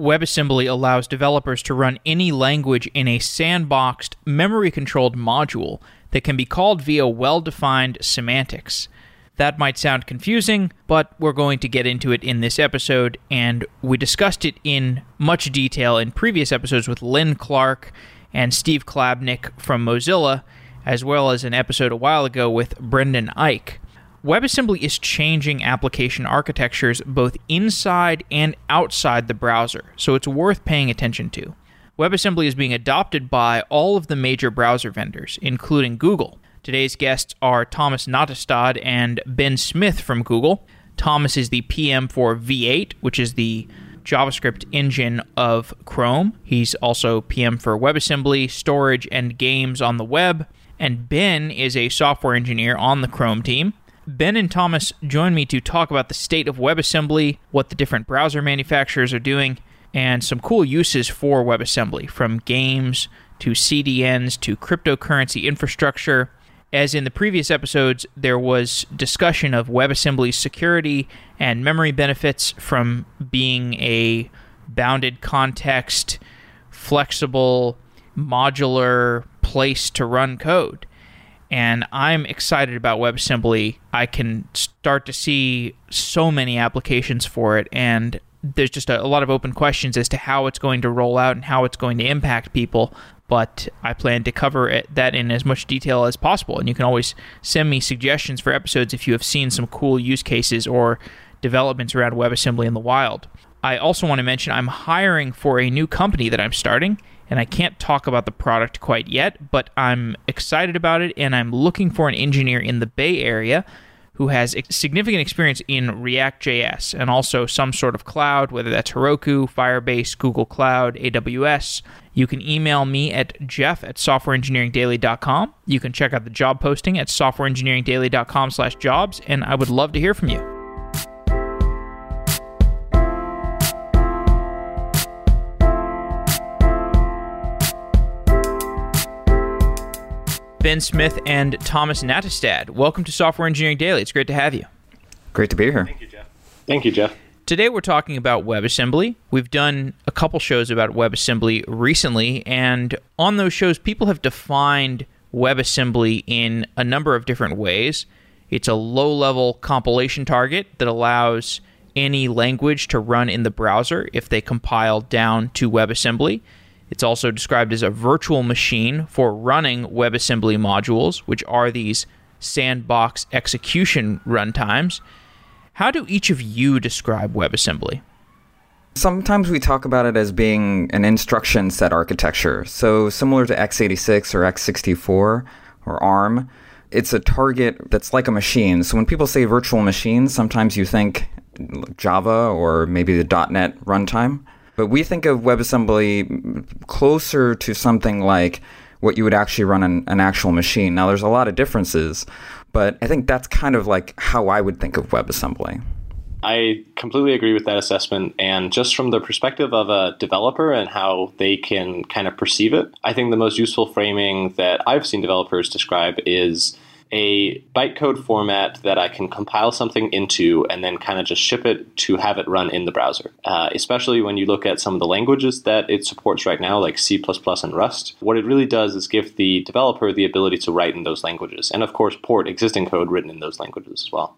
WebAssembly allows developers to run any language in a sandboxed, memory controlled module that can be called via well defined semantics. That might sound confusing, but we're going to get into it in this episode, and we discussed it in much detail in previous episodes with Lin Clark and Steve Klabnik from Mozilla, as well as an episode a while ago with Brendan Eich. WebAssembly is changing application architectures both inside and outside the browser, so it's worth paying attention to. WebAssembly is being adopted by all of the major browser vendors, including Google. Today's guests are Thomas Nattestad and Ben Smith from Google. Thomas is the PM for V8, which is the JavaScript engine of Chrome. He's also PM for WebAssembly, storage, and games on the web. And Ben is a software engineer on the Chrome team. Ben and Thomas join me to talk about the state of WebAssembly, what the different browser manufacturers are doing, and some cool uses for WebAssembly, from games to CDNs to cryptocurrency infrastructure. As in the previous episodes, there was discussion of WebAssembly's security and memory benefits from being a bounded context, flexible, modular place to run code and I'm excited about WebAssembly. I can start to see so many applications for it, and there's just a, a, lot of open questions as to how it's going to roll out and how it's going to impact people. But I plan to cover it, that in as much detail as possible. And you can always send me suggestions for episodes if you have seen some cool use cases or developments around WebAssembly in the wild. I also want to mention I'm hiring for a new company that I'm starting and I can't talk about the product quite yet, but I'm excited about it and I'm looking for an engineer in the Bay Area who has significant experience in React.js and also some sort of cloud, whether that's Heroku, Firebase, Google Cloud, AWS. You can email me at jeff at softwareengineeringdaily.com. You can check out the job posting at softwareengineeringdaily.com slash jobs, and I would love to hear from you. Ben Smith and Thomas Nattestad. Welcome to Software Engineering Daily. It's great to have you. Great to be here. Thank you, Jeff. Thank you, Jeff. Today we're talking about WebAssembly. We've done a couple shows about WebAssembly recently, and on those shows, people have defined WebAssembly in a number of different ways. It's a low level compilation target that allows any language to run in the browser if they compile down to WebAssembly. It's also described as a virtual machine for running WebAssembly modules, which are these sandbox execution runtimes. How do each of you describe WebAssembly? Sometimes we talk about it as being an instruction set architecture. So, similar to x86 or x64 or ARM, it's a target that's like a machine. So, when people say virtual machine, sometimes you think Java or maybe the .NET runtime. But we think of WebAssembly closer to something like what you would actually run on an actual machine. Now, there's a lot of differences, but I think that's kind of like how I would think of WebAssembly. I completely agree with that assessment. And just from the perspective of a developer and how they can kind of perceive it, I think the most useful framing that I've seen developers describe is a bytecode format that I can compile something into and then kind of just ship it to have it run in the browser. Uh, especially when you look at some of the languages that it supports right now, like C and Rust. What it really does is give the developer the ability to write in those languages and, of course, port existing code written in those languages as well.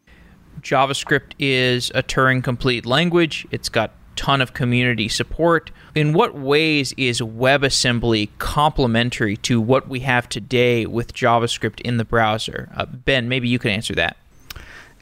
JavaScript is a Turing complete language. It's got ton of community support. In what ways is WebAssembly complementary to what we have today with JavaScript in the browser? Uh, ben, maybe you can answer that.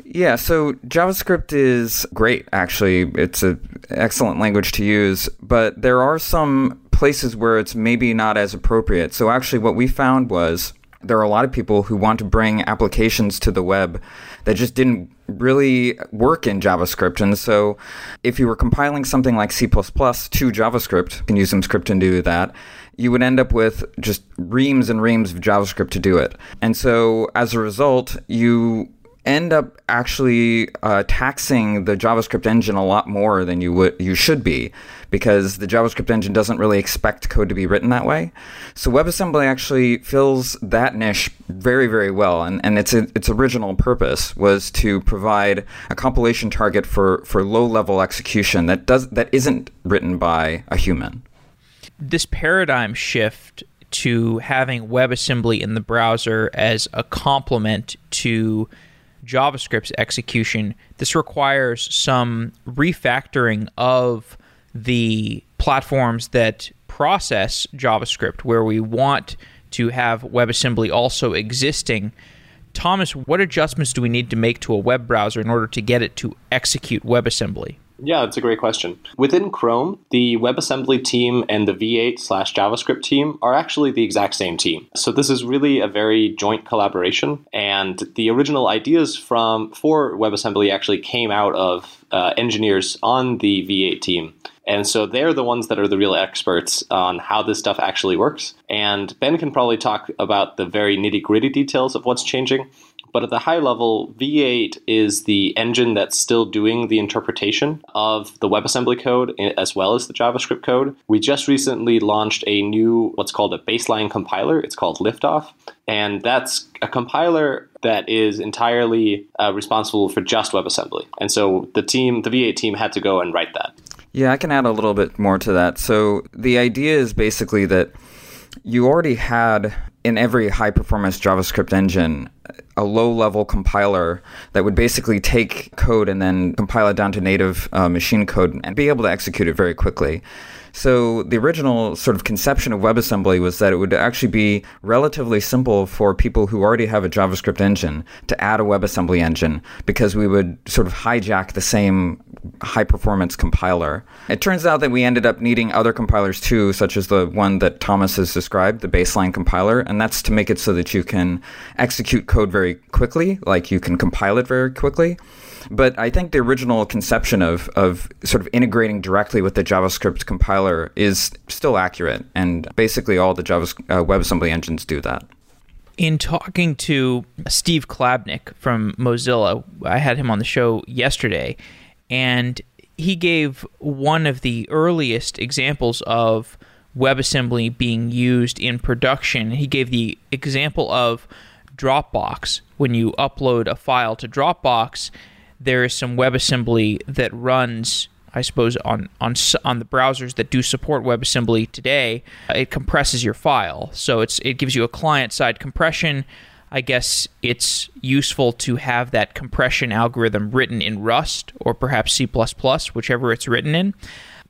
Yeah, so JavaScript is great, actually. It's an excellent language to use, but there are some places where it's maybe not as appropriate. So, actually, what we found was there are a lot of people who want to bring applications to the web that just didn't really work in JavaScript. And so if you were compiling something like C++ to JavaScript, you can use Emscripten do that, you would end up with just reams and reams of JavaScript to do it. And so as a result, you end up actually uh, taxing the JavaScript engine a lot more than you would you should be, because the JavaScript engine doesn't really expect code to be written that way. So WebAssembly actually fills that niche very very well, and, and its its original purpose was to provide a compilation target for for low level execution that does that isn't written by a human. This paradigm shift to having WebAssembly in the browser as a complement to JavaScript's execution, this requires some refactoring of the platforms that process JavaScript, where we want to have WebAssembly also existing. Thomas, what adjustments do we need to make to a web browser in order to get it to execute WebAssembly? Yeah, that's a great question. Within Chrome, the WebAssembly team and the V8 slash JavaScript team are actually the exact same team. So this is really a very joint collaboration. And the original ideas from for WebAssembly actually came out of uh, engineers on the V8 team. And so they're the ones that are the real experts on how this stuff actually works. And Ben can probably talk about the very nitty gritty details of what's changing. But at the high level, V8 is the engine that's still doing the interpretation of the WebAssembly code as well as the JavaScript code. We just recently launched a new, what's called a baseline compiler. It's called Liftoff. And that's a compiler that is entirely uh, responsible for just WebAssembly. And so the team, the V8 team, had to go and write that. Yeah, I can add a little bit more to that. So the idea is basically that you already had in every high performance JavaScript engine a low level compiler that would basically take code and then compile it down to native uh, machine code and be able to execute it very quickly. So the original sort of conception of WebAssembly was that it would actually be relatively simple for people who already have a JavaScript engine to add a WebAssembly engine because we would sort of hijack the same high performance compiler. It turns out that we ended up needing other compilers too, such as the one that Thomas has described, the baseline compiler, and that's to make it so that you can execute code very quickly, like you can compile it very quickly. But I think the original conception of, of sort of integrating directly with the JavaScript compiler is still accurate. And basically, all the Java uh, WebAssembly engines do that. In talking to Steve Klabnik from Mozilla, I had him on the show yesterday, and he gave one of the earliest examples of WebAssembly being used in production. He gave the example of Dropbox. When you upload a file to Dropbox, there is some WebAssembly that runs, I suppose, on on on the browsers that do support WebAssembly today. It compresses your file, so it's it gives you a client side compression. I guess it's useful to have that compression algorithm written in Rust or perhaps C++, whichever it's written in.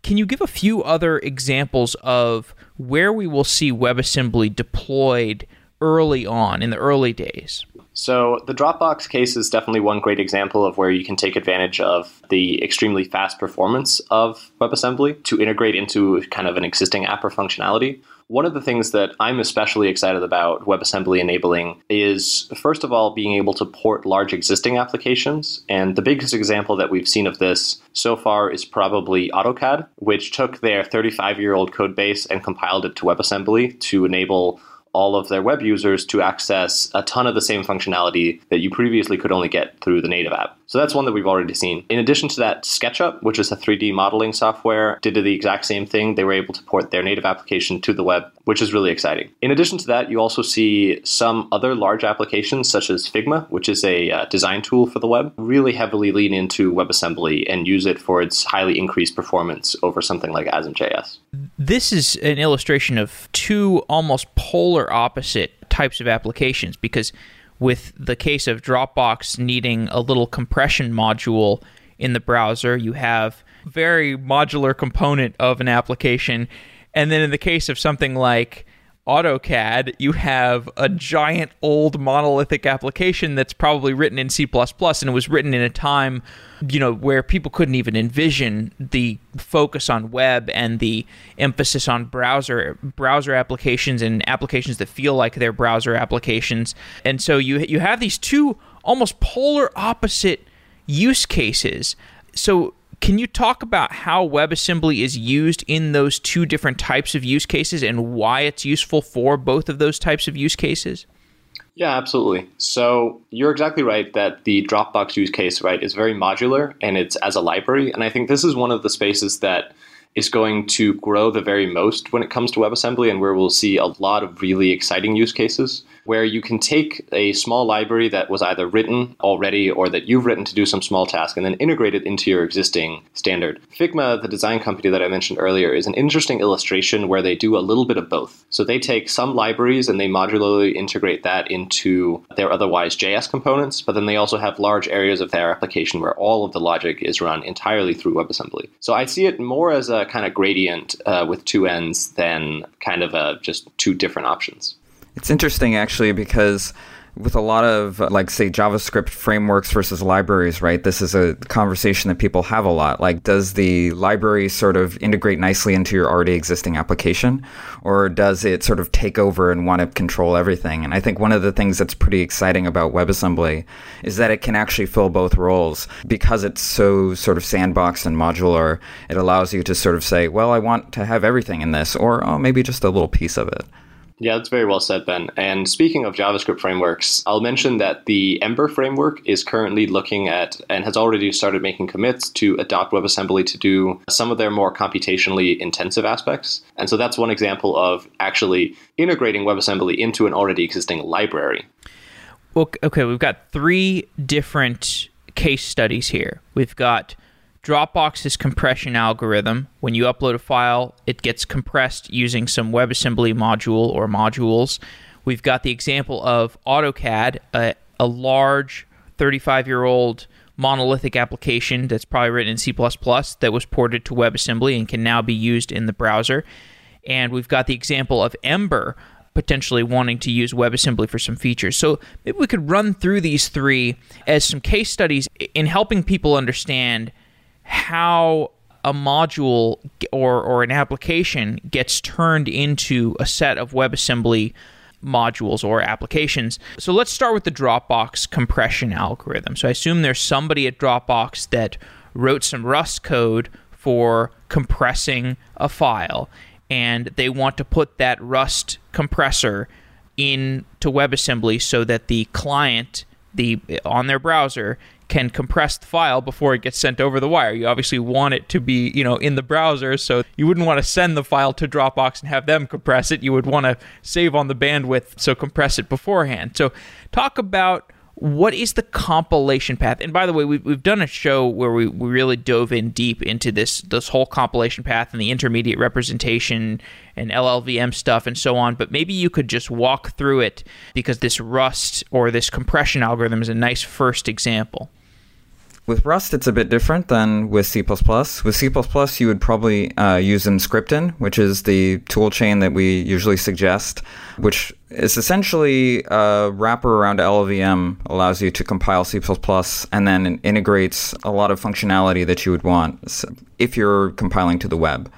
Can you give a few other examples of where we will see WebAssembly deployed early on in the early days? So the Dropbox case is definitely one great example of where you can take advantage of the extremely fast performance of WebAssembly to integrate into kind of an existing app or functionality. One of the things that I'm especially excited about WebAssembly enabling is, first of all, being able to port large existing applications. And the biggest example that we've seen of this so far is probably AutoCAD, which took their 35 year old code base and compiled it to WebAssembly to enable all of their web users to access a ton of the same functionality that you previously could only get through the native app. So that's one that we've already seen. In addition to that, SketchUp, which is a 3D modeling software, did the exact same thing. They were able to port their native application to the web, which is really exciting. In addition to that, you also see some other large applications such as Figma, which is a uh, design tool for the web, really heavily lean into WebAssembly and use it for its highly increased performance over something like ASM.js. This is an illustration of two almost polar opposite types of applications because with the case of Dropbox needing a little compression module in the browser, you have very modular component of an application. And then in the case of something like AutoCAD, you have a giant old monolithic application that's probably written in C++ and it was written in a time, you know, where people couldn't even envision the focus on web and the emphasis on browser browser applications and applications that feel like they're browser applications. And so you you have these two almost polar opposite use cases. So can you talk about how WebAssembly is used in those two different types of use cases and why it's useful for both of those types of use cases? Yeah, absolutely. So you're exactly right that the Dropbox use case, right, is very modular and it's as a library. And I think this is one of the spaces that is going to grow the very most when it comes to WebAssembly and where we'll see a lot of really exciting use cases where you can take a small library that was either written already or that you've written to do some small task and then integrate it into your existing standard. Figma, the design company that I mentioned earlier, is an interesting illustration where they do a little bit of both. So they take some libraries and they modularly integrate that into their otherwise JS components, but then they also have large areas of their application where all of the logic is run entirely through WebAssembly. So I see it more as a kind of gradient uh, with two ends than kind of a, just two different options. It's interesting actually because with a lot of like say javascript frameworks versus libraries right this is a conversation that people have a lot. Like does the library sort of integrate nicely into your already existing application or does it sort of take over and want to control everything? And i think one of the things that's pretty exciting about webassembly is that it can actually fill both roles. Because it's so sort of sandboxed and modular it allows you to sort of say well i want to have everything in this or oh maybe just a little piece of it yeah, that's very well said, Ben. And speaking of JavaScript frameworks, I'll mention that the Ember framework is currently looking at and has already started making commits to adopt WebAssembly to do some of their more computationally intensive aspects. And so that's one example of actually integrating WebAssembly into an already existing library. Well, okay, we've got three different case studies here. We've got Dropbox's compression algorithm, when you upload a file, it gets compressed using some WebAssembly module or modules. We've got the example of AutoCAD, a, a large 35 year old monolithic application that's probably written in C that was ported to WebAssembly and can now be used in the browser. And we've got the example of Ember potentially wanting to use WebAssembly for some features. So maybe we could run through these three as some case studies in helping people understand how a module or, or an application gets turned into a set of WebAssembly modules or applications. So let's start with the Dropbox compression algorithm. So I assume there's somebody at Dropbox that wrote some Rust code for compressing a file and they want to put that Rust compressor into WebAssembly so that the client the on their browser can compress the file before it gets sent over the wire. You obviously want it to be, you know, in the browser, so you wouldn't want to send the file to Dropbox and have them compress it. You would want to save on the bandwidth, so compress it beforehand. So talk about what is the compilation path? And by the way, we've, we've done a show where we, we really dove in deep into this this whole compilation path and the intermediate representation and LLVM stuff and so on. But maybe you could just walk through it because this Rust or this compression algorithm is a nice first example. With Rust, it's a bit different than with C++. With C++, you would probably uh, use Emscripten, which is the toolchain that we usually suggest, which is essentially a wrapper around LLVM, allows you to compile C++, and then integrates a lot of functionality that you would want if you're compiling to the web.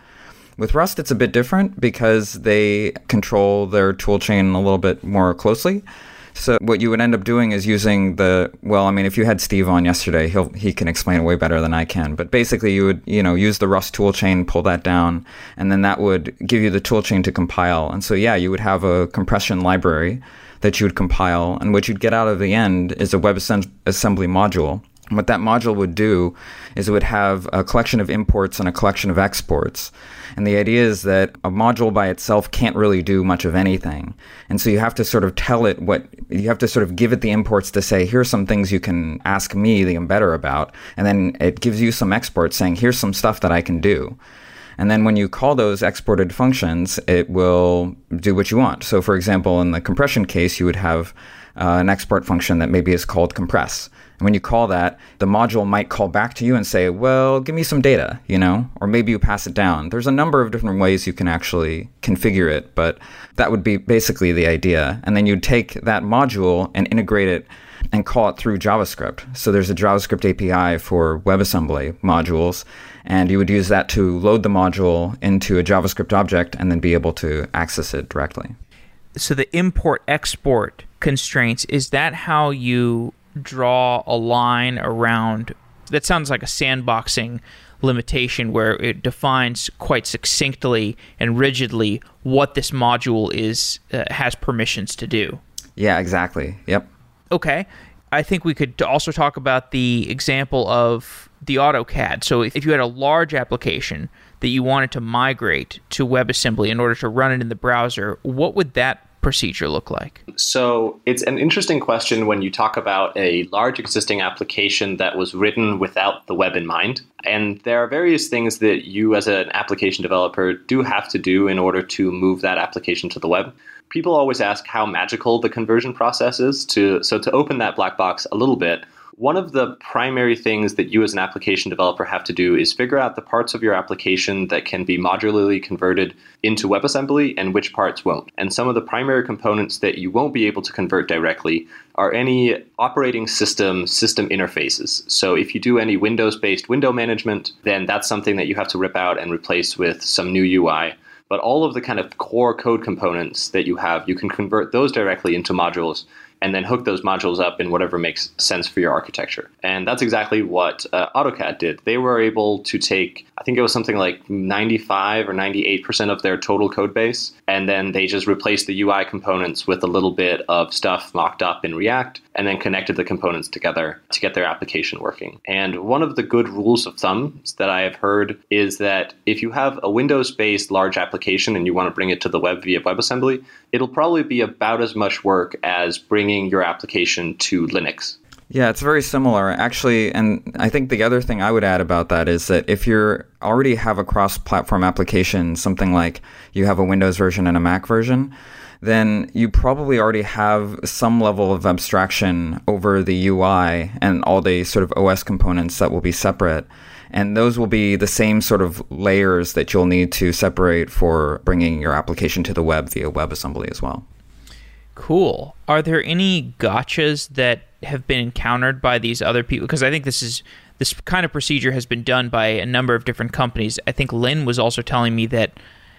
With Rust, it's a bit different because they control their toolchain a little bit more closely. So what you would end up doing is using the well, I mean, if you had Steve on yesterday, he'll he can explain it way better than I can. But basically, you would you know use the Rust toolchain, pull that down, and then that would give you the toolchain to compile. And so yeah, you would have a compression library that you would compile, and what you'd get out of the end is a WebAssembly module. What that module would do is it would have a collection of imports and a collection of exports. And the idea is that a module by itself can't really do much of anything. And so you have to sort of tell it what, you have to sort of give it the imports to say, here's some things you can ask me, the embedder, about. And then it gives you some exports saying, here's some stuff that I can do. And then when you call those exported functions, it will do what you want. So, for example, in the compression case, you would have uh, an export function that maybe is called compress. When you call that, the module might call back to you and say, well, give me some data, you know, or maybe you pass it down. There's a number of different ways you can actually configure it, but that would be basically the idea. And then you'd take that module and integrate it and call it through JavaScript. So there's a JavaScript API for WebAssembly modules, and you would use that to load the module into a JavaScript object and then be able to access it directly. So the import export constraints is that how you draw a line around that sounds like a sandboxing limitation where it defines quite succinctly and rigidly what this module is uh, has permissions to do. Yeah, exactly. Yep. Okay. I think we could also talk about the example of the AutoCAD. So if you had a large application that you wanted to migrate to WebAssembly in order to run it in the browser, what would that procedure look like? So it's an interesting question when you talk about a large existing application that was written without the web in mind. And there are various things that you, as an application developer, do have to do in order to move that application to the web people always ask how magical the conversion process is. To so to open that black box a little bit, one of the primary things that you as an application developer have to do is figure out the parts of your application that can be modularly converted into WebAssembly and which parts won't. And some of the primary components that you won't be able to convert directly are any operating system system interfaces. So if you do any Windows based window management, then that's something that you have to rip out and replace with some new UI. But all of the kind of core code components that you have, you can convert those directly into modules and then hook those modules up in whatever makes sense for your architecture. And that's exactly what uh, AutoCAD did. They were able to take, I think it was something like 95 or 98% of their total code base, and then they just replaced the UI components with a little bit of stuff mocked up in React, and then connected the components together to get their application working. And one of the good rules of thumb that I have heard is that if you have a Windows based large application and you want to bring it to the web via WebAssembly, it'll probably be about as much work as bringing your application to Linux. Yeah, it's very similar actually, and I think the other thing I would add about that is that if you already have a cross-platform application, something like you have a Windows version and a Mac version, then you probably already have some level of abstraction over the UI and all the sort of OS components that will be separate. And those will be the same sort of layers that you'll need to separate for bringing your application to the web via WebAssembly as well. Cool. Are there any gotchas that have been encountered by these other people? Because I think this is this kind of procedure has been done by a number of different companies. I think Lin was also telling me that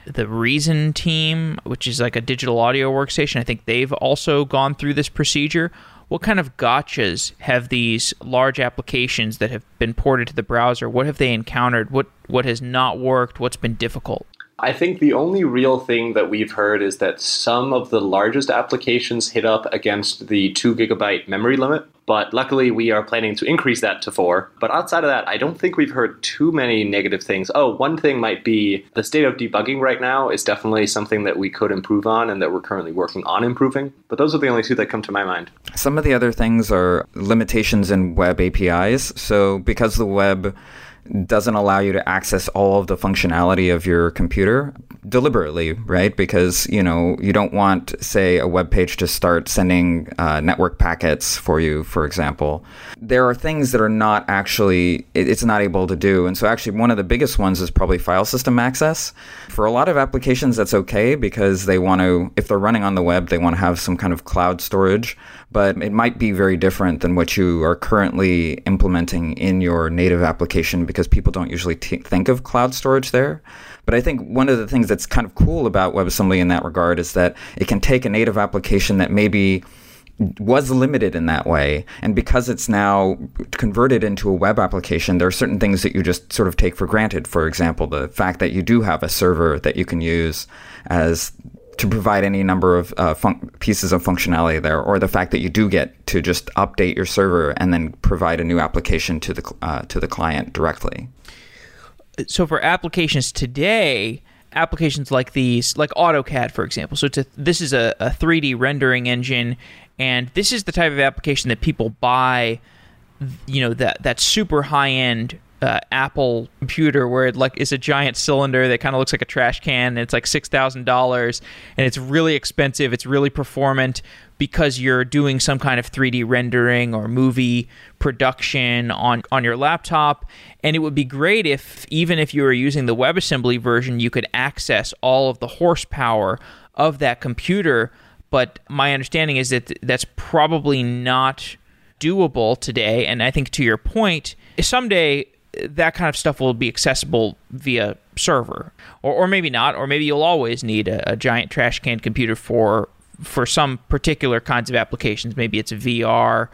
the Reason team, which is like a digital audio workstation, I think they've also gone through this procedure what kind of gotchas have these large applications that have been ported to the browser? What have they encountered? What what has not worked? What's been difficult? I think the only real thing that we've heard is that some of the largest applications hit up against the two gigabyte memory limit. But luckily, we are planning to increase that to four. But outside of that, I don't think we've heard too many negative things. Oh, one thing might be the state of debugging right now is definitely something that we could improve on and that we're currently working on improving. But those are the only two that come to my mind. Some of the other things are limitations in web APIs. So because the web doesn't allow you to access all of the functionality of your computer deliberately, right? Because you know you don't want, say, a web page to start sending uh, network packets for you, for example. There are things that are not actually it's not able to do, and so actually one of the biggest ones is probably file system access. For a lot of applications, that's okay because they want to, if they're running on the web, they want to have some kind of cloud storage but it might be very different than what you are currently implementing in your native application because people don't usually t- think of cloud storage there. But I think one of the things that's kind of cool about WebAssembly in that regard is that it can take a native application that maybe was limited in that way. And because it's now converted into a web application, there are certain things that you just sort of take for granted. For example, the fact that you do have a server that you can use as to provide any number of uh, fun- pieces of functionality there, or the fact that you do get to just update your server and then provide a new application to the uh, to the client directly. So for applications today, applications like these, like AutoCAD, for example. So to, this is a, a 3D rendering engine, and this is the type of application that people buy. You know that that super high end uh, Apple computer where it like is a giant cylinder that kind of looks like a trash can and it's like six thousand dollars and it's really expensive. It's really performant because you're doing some kind of 3D rendering or movie production on on your laptop. And it would be great if even if you were using the WebAssembly version, you could access all of the horsepower of that computer. But my understanding is that that's probably not doable today. And I think to your point, someday that kind of stuff will be accessible via server, or, or maybe not, or maybe you'll always need a, a giant trash can computer for for some particular kinds of applications. Maybe it's a VR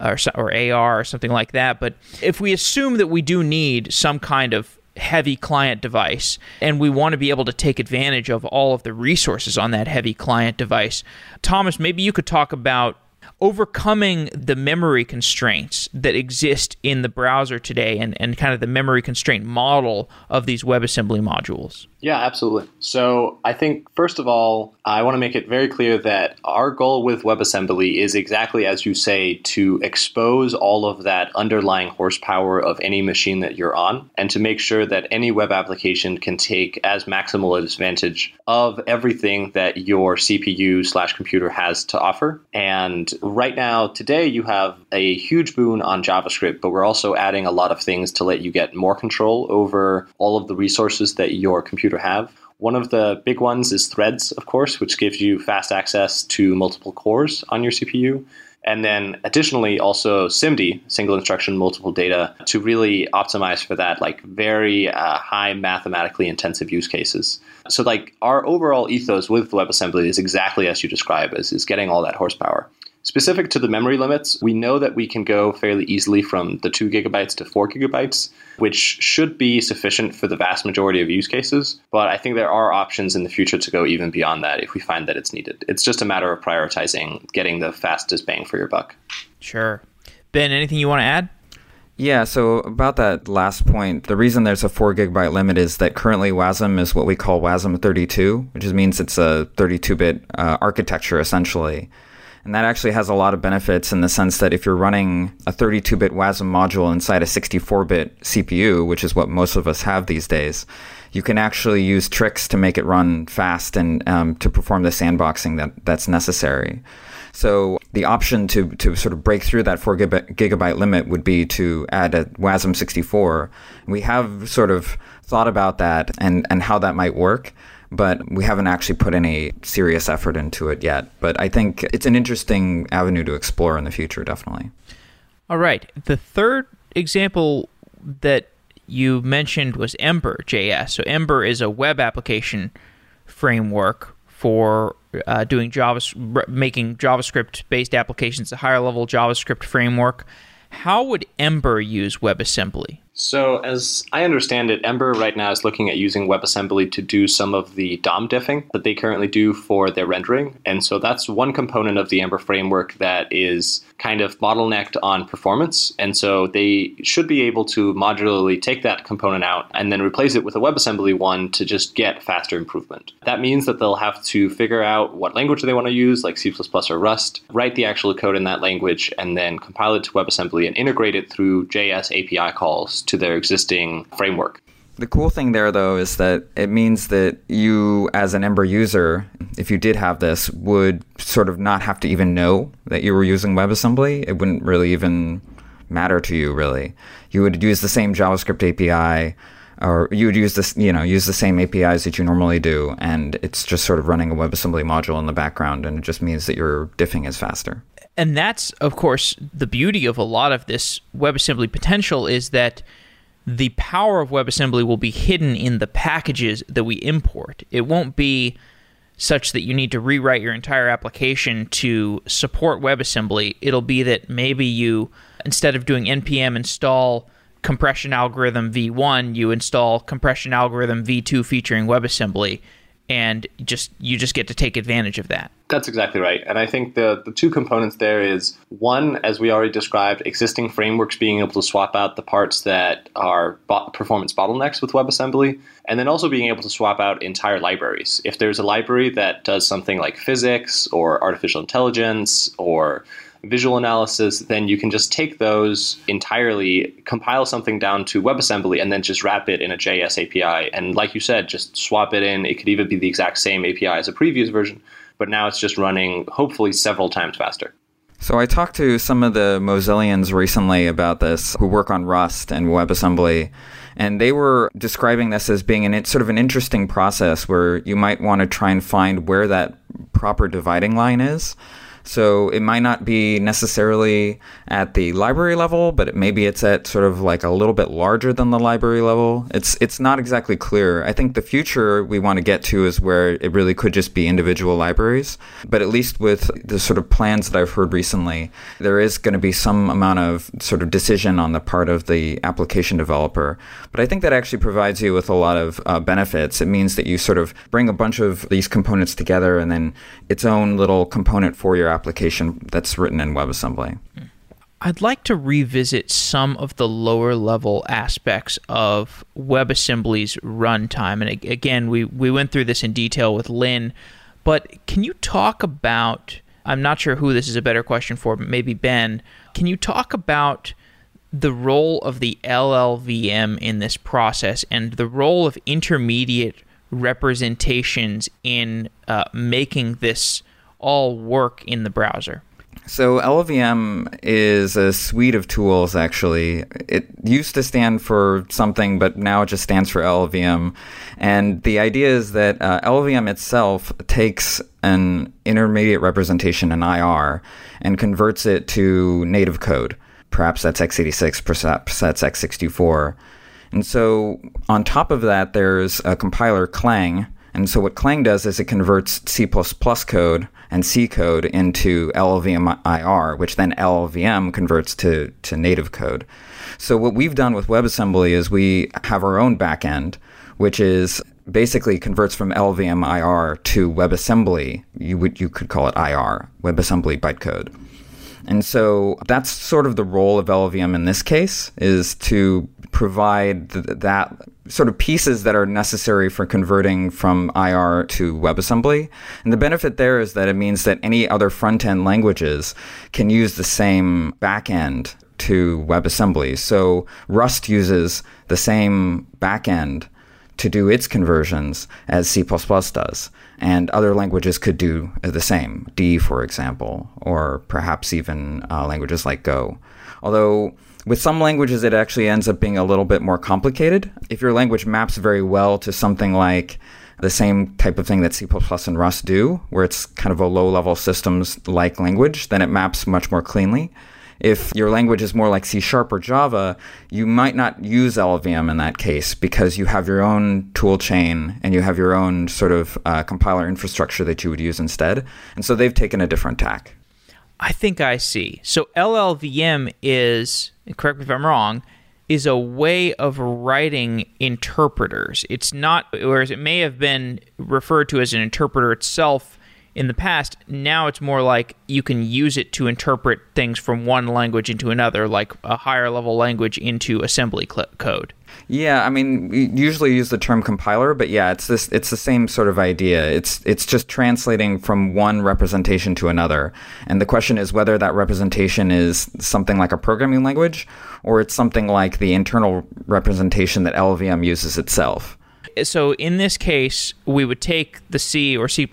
or, or AR or something like that. But if we assume that we do need some kind of heavy client device and we want to be able to take advantage of all of the resources on that heavy client device. Thomas, maybe you could talk about overcoming the memory constraints that exist in the browser today and, and kind of the memory constraint model of these WebAssembly modules. Yeah, absolutely. So I think, first of all, I want to make it very clear that our goal with WebAssembly is exactly as you say to expose all of that underlying horsepower of any machine that you're on and to make sure that any web application can take as maximal advantage of everything that your CPU slash computer has to offer. And right now, today, you have a huge boon on JavaScript, but we're also adding a lot of things to let you get more control over all of the resources that your computer have. One of the big ones is Threads, of course, which gives you fast access to multiple cores on your CPU. And then additionally, also SIMD, single instruction, multiple data, to really optimize for that, like very uh, high mathematically intensive use cases. So, like our overall ethos with WebAssembly is exactly as you describe, is, is getting all that horsepower. Specific to the memory limits, we know that we can go fairly easily from the 2 gigabytes to 4 gigabytes, which should be sufficient for the vast majority of use cases. But I think there are options in the future to go even beyond that if we find that it's needed. It's just a matter of prioritizing getting the fastest bang for your buck. Sure. Ben, anything you want to add? Yeah, so about that last point, the reason there's a 4 gigabyte limit is that currently WASM is what we call WASM 32, which means it's a 32 bit uh, architecture essentially. And that actually has a lot of benefits in the sense that if you're running a 32 bit WASM module inside a 64 bit CPU, which is what most of us have these days, you can actually use tricks to make it run fast and um, to perform the sandboxing that, that's necessary. So the option to, to sort of break through that 4 gigabyte limit would be to add a WASM 64. We have sort of thought about that and, and how that might work but we haven't actually put any serious effort into it yet. But I think it's an interesting avenue to explore in the future, definitely. All right. The third example that you mentioned was Ember JS. So Ember is a web application framework for uh, doing Java, making JavaScript-based applications a higher level JavaScript framework. How would Ember use WebAssembly? So, as I understand it, Ember right now is looking at using WebAssembly to do some of the DOM diffing that they currently do for their rendering. And so that's one component of the Ember framework that is kind of bottlenecked on performance. And so they should be able to modularly take that component out and then replace it with a WebAssembly one to just get faster improvement. That means that they'll have to figure out what language they want to use, like C or Rust, write the actual code in that language, and then compile it to WebAssembly and integrate it through JS API calls to their existing framework. The cool thing there, though, is that it means that you, as an Ember user, if you did have this, would sort of not have to even know that you were using WebAssembly. It wouldn't really even matter to you, really. You would use the same JavaScript API, or you would use this, you know, use the same APIs that you normally do, and it's just sort of running a WebAssembly module in the background, and it just means that your diffing is faster and that's of course the beauty of a lot of this WebAssembly potential is that the power of WebAssembly will be hidden in the packages that we import. It won't be such that you need to rewrite your entire application to support WebAssembly. It'll be that maybe you instead of doing npm install compression algorithm v1, you install compression algorithm v2 featuring WebAssembly and just you just get to take advantage of that. That's exactly right. And I think the, the two components there is one, as we already described, existing frameworks being able to swap out the parts that are bo- performance bottlenecks with WebAssembly, and then also being able to swap out entire libraries. If there's a library that does something like physics or artificial intelligence or visual analysis, then you can just take those entirely, compile something down to WebAssembly, and then just wrap it in a JS API. And like you said, just swap it in. It could even be the exact same API as a previous version, but now it's just running hopefully several times faster. So I talked to some of the Mozillians recently about this who work on Rust and WebAssembly, and they were describing this as being an sort of an interesting process where you might want to try and find where that proper dividing line is. So it might not be necessarily at the library level, but maybe it's at sort of like a little bit larger than the library level. It's it's not exactly clear. I think the future we want to get to is where it really could just be individual libraries. But at least with the sort of plans that I've heard recently, there is going to be some amount of sort of decision on the part of the application developer. But I think that actually provides you with a lot of uh, benefits. It means that you sort of bring a bunch of these components together and then its own little component for your application that's written in WebAssembly. I'd like to revisit some of the lower level aspects of WebAssembly's runtime. And again, we, we went through this in detail with Lin, but can you talk about? I'm not sure who this is a better question for, but maybe Ben. Can you talk about the role of the LLVM in this process and the role of intermediate representations in uh, making this all work in the browser? So LLVM is a suite of tools. Actually, it used to stand for something, but now it just stands for LLVM. And the idea is that uh, LLVM itself takes an intermediate representation in IR and converts it to native code. Perhaps that's x86, perhaps that's x64. And so on top of that, there's a compiler Clang. And so what Clang does is it converts C++ code and C code into LLVM IR, which then LLVM converts to, to native code. So what we've done with WebAssembly is we have our own backend, which is basically converts from LLVM IR to WebAssembly. You would you could call it IR, WebAssembly bytecode. And so that's sort of the role of LLVM in this case is to provide th- that sort of pieces that are necessary for converting from IR to WebAssembly. And the benefit there is that it means that any other front end languages can use the same backend to WebAssembly. So Rust uses the same backend to do its conversions as C does. And other languages could do the same, D, for example, or perhaps even uh, languages like Go. Although with some languages, it actually ends up being a little bit more complicated. If your language maps very well to something like the same type of thing that C++ and Rust do, where it's kind of a low level systems like language, then it maps much more cleanly. If your language is more like C Sharp or Java, you might not use LLVM in that case because you have your own tool chain and you have your own sort of uh, compiler infrastructure that you would use instead. And so they've taken a different tack. I think I see. So LLVM is, correct me if I'm wrong, is a way of writing interpreters. It's not, whereas it may have been referred to as an interpreter itself in the past, now it's more like you can use it to interpret things from one language into another, like a higher level language into assembly cl- code. Yeah, I mean, we usually use the term compiler, but yeah, it's this it's the same sort of idea. It's it's just translating from one representation to another. And the question is whether that representation is something like a programming language or it's something like the internal representation that LLVM uses itself so in this case, we would take the C or C++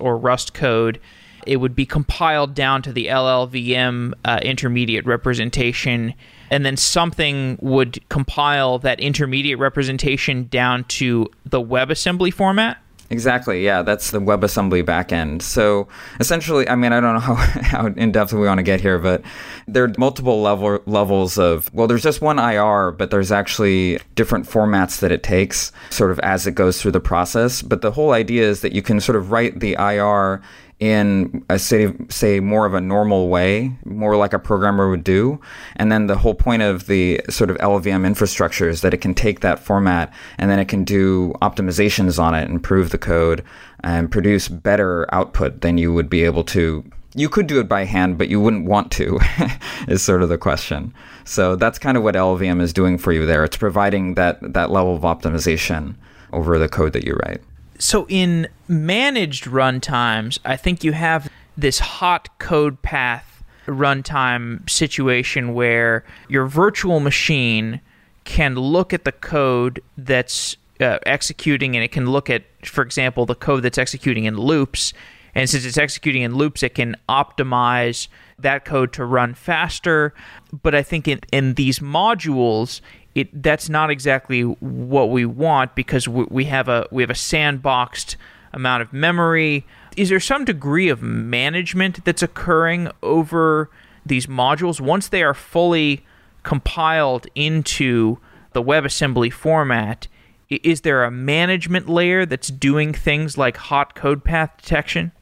or Rust code. It would be compiled down to the LLVM uh, intermediate representation, and then something would compile that intermediate representation down to the WebAssembly format. Exactly. Yeah, that's the WebAssembly backend. So essentially, I mean, I don't know how, how in depth we want to get here, but there are multiple level levels of. Well, there's just one IR, but there's actually different formats that it takes, sort of as it goes through the process. But the whole idea is that you can sort of write the IR in a say, say more of a normal way, more like a programmer would do. And then the whole point of the sort of LLVM infrastructure is that it can take that format and then it can do optimizations on it, improve the code, and produce better output than you would be able to. You could do it by hand, but you wouldn't want to, is sort of the question. So that's kind of what LLVM is doing for you there. It's providing that, that level of optimization over the code that you write. So in managed runtimes, I think you have this hot code path runtime situation where your virtual machine can look at the code that's uh, executing and it can look at, for example, the code that's executing in loops. And since it's executing in loops, it can optimize that code to run faster. But I think in, in these modules, it that's not exactly what we want because we, we have a we have a sandboxed amount of memory. Is there some degree of management that's occurring over these modules once they are fully compiled into the WebAssembly format? Is there a management layer that's doing things like hot code path detection?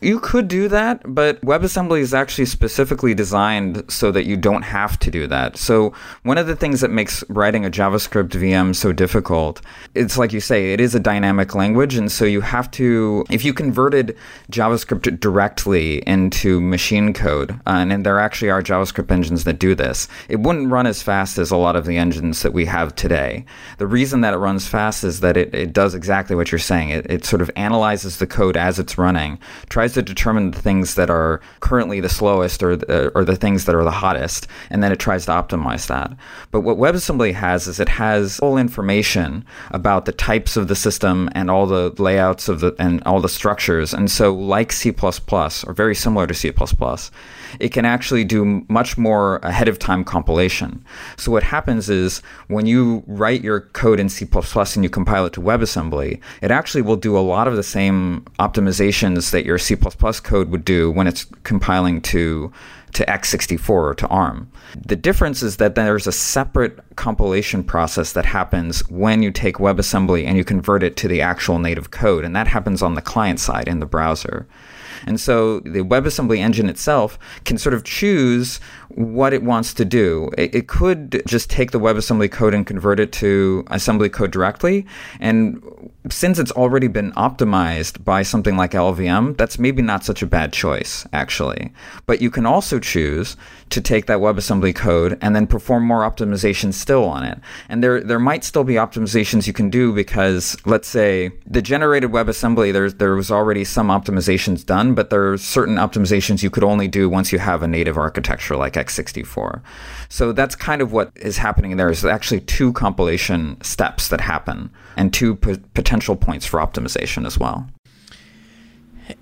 You could do that, but WebAssembly is actually specifically designed so that you don't have to do that. So one of the things that makes writing a JavaScript VM so difficult, it's like you say, it is a dynamic language, and so you have to, if you converted JavaScript directly into machine code, uh, and, and there actually are JavaScript engines that do this, it wouldn't run as fast as a lot of the engines that we have today. The reason that it runs fast is that it, it does exactly what you're saying. It, it sort of analyzes the code as it's running, tries tries to determine the things that are currently the slowest or the, or the things that are the hottest, and then it tries to optimize that. But what WebAssembly has is it has full information about the types of the system and all the layouts of the and all the structures. And so, like C++, or very similar to C++, it can actually do much more ahead of time compilation. So what happens is when you write your code in C++ and you compile it to WebAssembly, it actually will do a lot of the same optimizations that your C++ code would do when it's compiling to to x64 or to ARM. The difference is that there's a separate compilation process that happens when you take WebAssembly and you convert it to the actual native code, and that happens on the client side in the browser. And so the WebAssembly engine itself can sort of choose what it wants to do. It, it could just take the WebAssembly code and convert it to assembly code directly. And since it's already been optimized by something like LLVM, that's maybe not such a bad choice, actually. But you can also choose to take that WebAssembly code and then perform more optimizations still on it. And there, there might still be optimizations you can do because, let's say, the generated WebAssembly, there, there was already some optimizations done, but there are certain optimizations you could only do once you have a native architecture like x64. So that's kind of what is happening there. Is actually two compilation steps that happen and two p- potential points for optimization as well.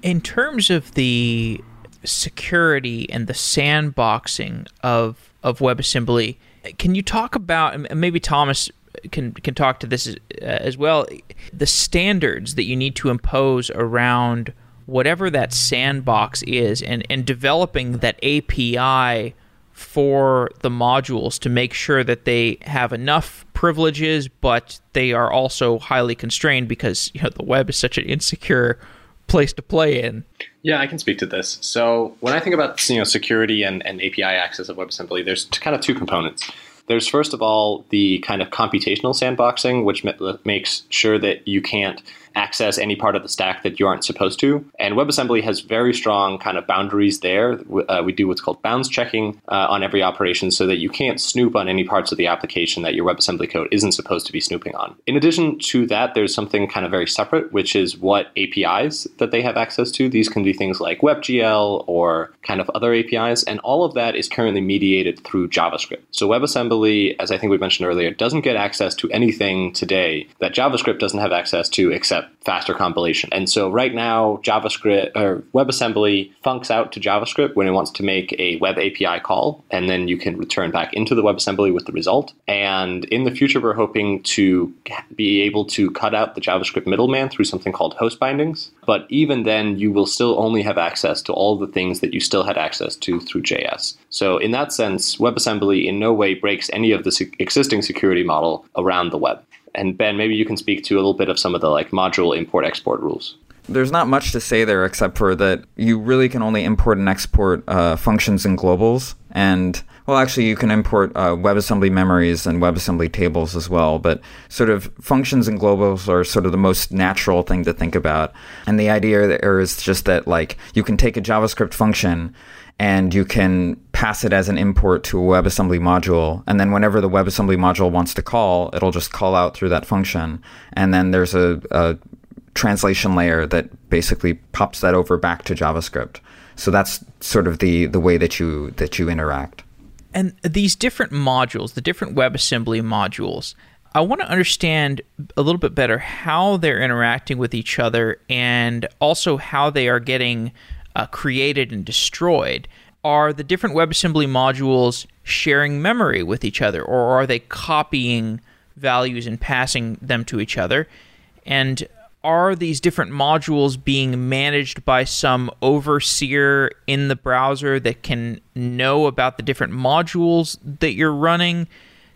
In terms of the security and the sandboxing of of WebAssembly, can you talk about maybe Thomas can can talk to this as, uh, as well the standards that you need to impose around whatever that sandbox is and and developing that API for the modules to make sure that they have enough privileges, but they are also highly constrained because you know the web is such an insecure place to play in. Yeah, I can speak to this. So when I think about you know security and, and API access of WebAssembly, there's kind of two components. There's first of all the kind of computational sandboxing, which makes sure that you can't access any part of the stack that you aren't supposed to. And WebAssembly has very strong kind of boundaries there. Uh, we do what's called bounds checking uh, on every operation so that you can't snoop on any parts of the application that your WebAssembly code isn't supposed to be snooping on. In addition to that, there's something kind of very separate, which is what APIs that they have access to. These can be things like WebGL or kind of other APIs, and all of that is currently mediated through JavaScript. So WebAssembly, as I think we mentioned earlier, doesn't get access to anything today that JavaScript doesn't have access to except faster compilation. And so right now, JavaScript or WebAssembly funks out to JavaScript when it wants to make a web API call, and then you can return back into the WebAssembly with the result. And in the future, we're hoping to be able to cut out the JavaScript middleman through something called host bindings. But even then, you will still only have access to all the things that you still had access to through JS. So in that sense, WebAssembly in no way breaks any of the existing security model around the web. And Ben, maybe you can speak to a little bit of some of the like module import export rules. There's not much to say there except for that you really can only import and export uh, functions and globals. And well, actually, you can import uh, WebAssembly memories and WebAssembly tables as well. But sort of functions and globals are sort of the most natural thing to think about. And the idea there is just that like you can take a JavaScript function and you can pass it as an import to a WebAssembly module. And then whenever the WebAssembly module wants to call, it'll just call out through that function. And then there's a, a translation layer that basically pops that over back to JavaScript. So that's sort of the, the way that you that you interact. And these different modules, the different WebAssembly modules, I want to understand a little bit better how they're interacting with each other and also how they are getting uh, created and destroyed. Are the different WebAssembly modules sharing memory with each other, or are they copying values and passing them to each other? And are these different modules being managed by some overseer in the browser that can know about the different modules that you're running?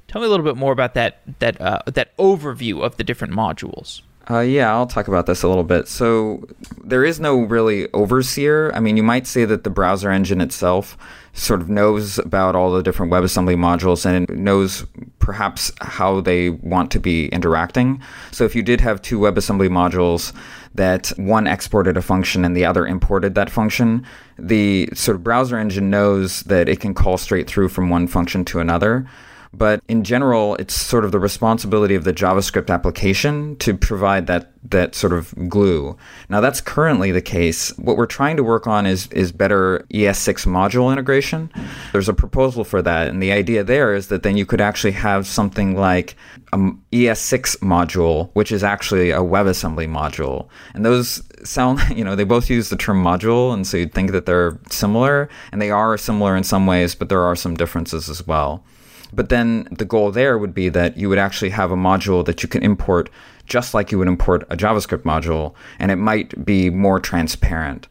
Tell me a little bit more about that that uh, that overview of the different modules. Uh, yeah, I'll talk about this a little bit. So there is no really overseer. I mean, you might say that the browser engine itself sort of knows about all the different WebAssembly modules and knows perhaps how they want to be interacting. So if you did have two WebAssembly modules that one exported a function and the other imported that function, the sort of browser engine knows that it can call straight through from one function to another. But in general, it's sort of the responsibility of the JavaScript application to provide that that sort of glue. Now that's currently the case. What we're trying to work on is is better ES6 module integration. There's a proposal for that, and the idea there is that then you could actually have something like um, an ES6 module, which is actually a WebAssembly module, and those sound you know they both use the term module, and so you'd think that they're similar, and they are similar in some ways, but there are some differences as well. But then the goal there would be that you would actually have a module that you can import just like you would import a JavaScript module, and it might be more transparent.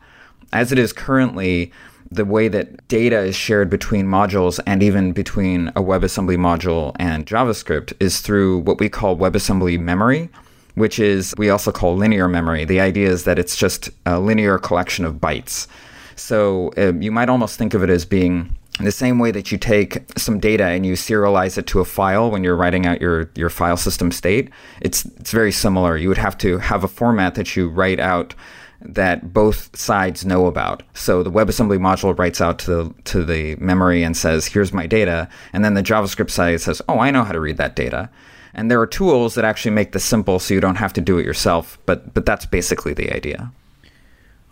As it is currently, the way that data is shared between modules and even between a WebAssembly module and JavaScript is through what we call WebAssembly memory, which is we also call linear memory. The idea is that it's just a linear collection of bytes. So uh, you might almost think of it as being the same way that you take some data and you serialize it to a file when you're writing out your, your file system state, it's, it's very similar. You would have to have a format that you write out that both sides know about. So the WebAssembly module writes out to the, to the memory and says, here's my data. And then the JavaScript side says, oh, I know how to read that data. And there are tools that actually make this simple so you don't have to do it yourself. But, but that's basically the idea.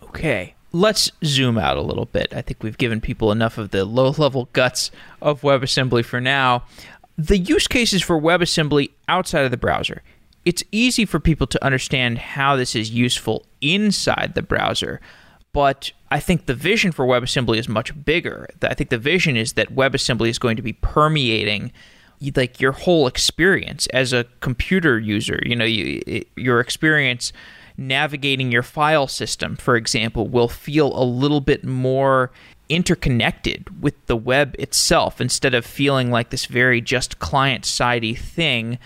Okay let's zoom out a little bit. I think we've given people enough of the low level guts of WebAssembly for now. The use cases for WebAssembly outside of the browser. It's easy for people to understand how this is useful inside the browser, but I think the vision for WebAssembly is much bigger. I think the vision is that WebAssembly is going to be permeating like your whole experience as a computer user. You know, you, your experience navigating your file system, for example, will feel a little bit more interconnected with the web itself instead of feeling like this very just client sidey thing.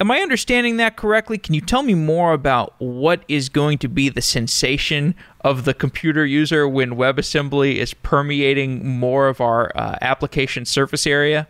Am I understanding that correctly? Can you tell me more about what is going to be the sensation of the computer user when WebAssembly is permeating more of our uh, application surface area?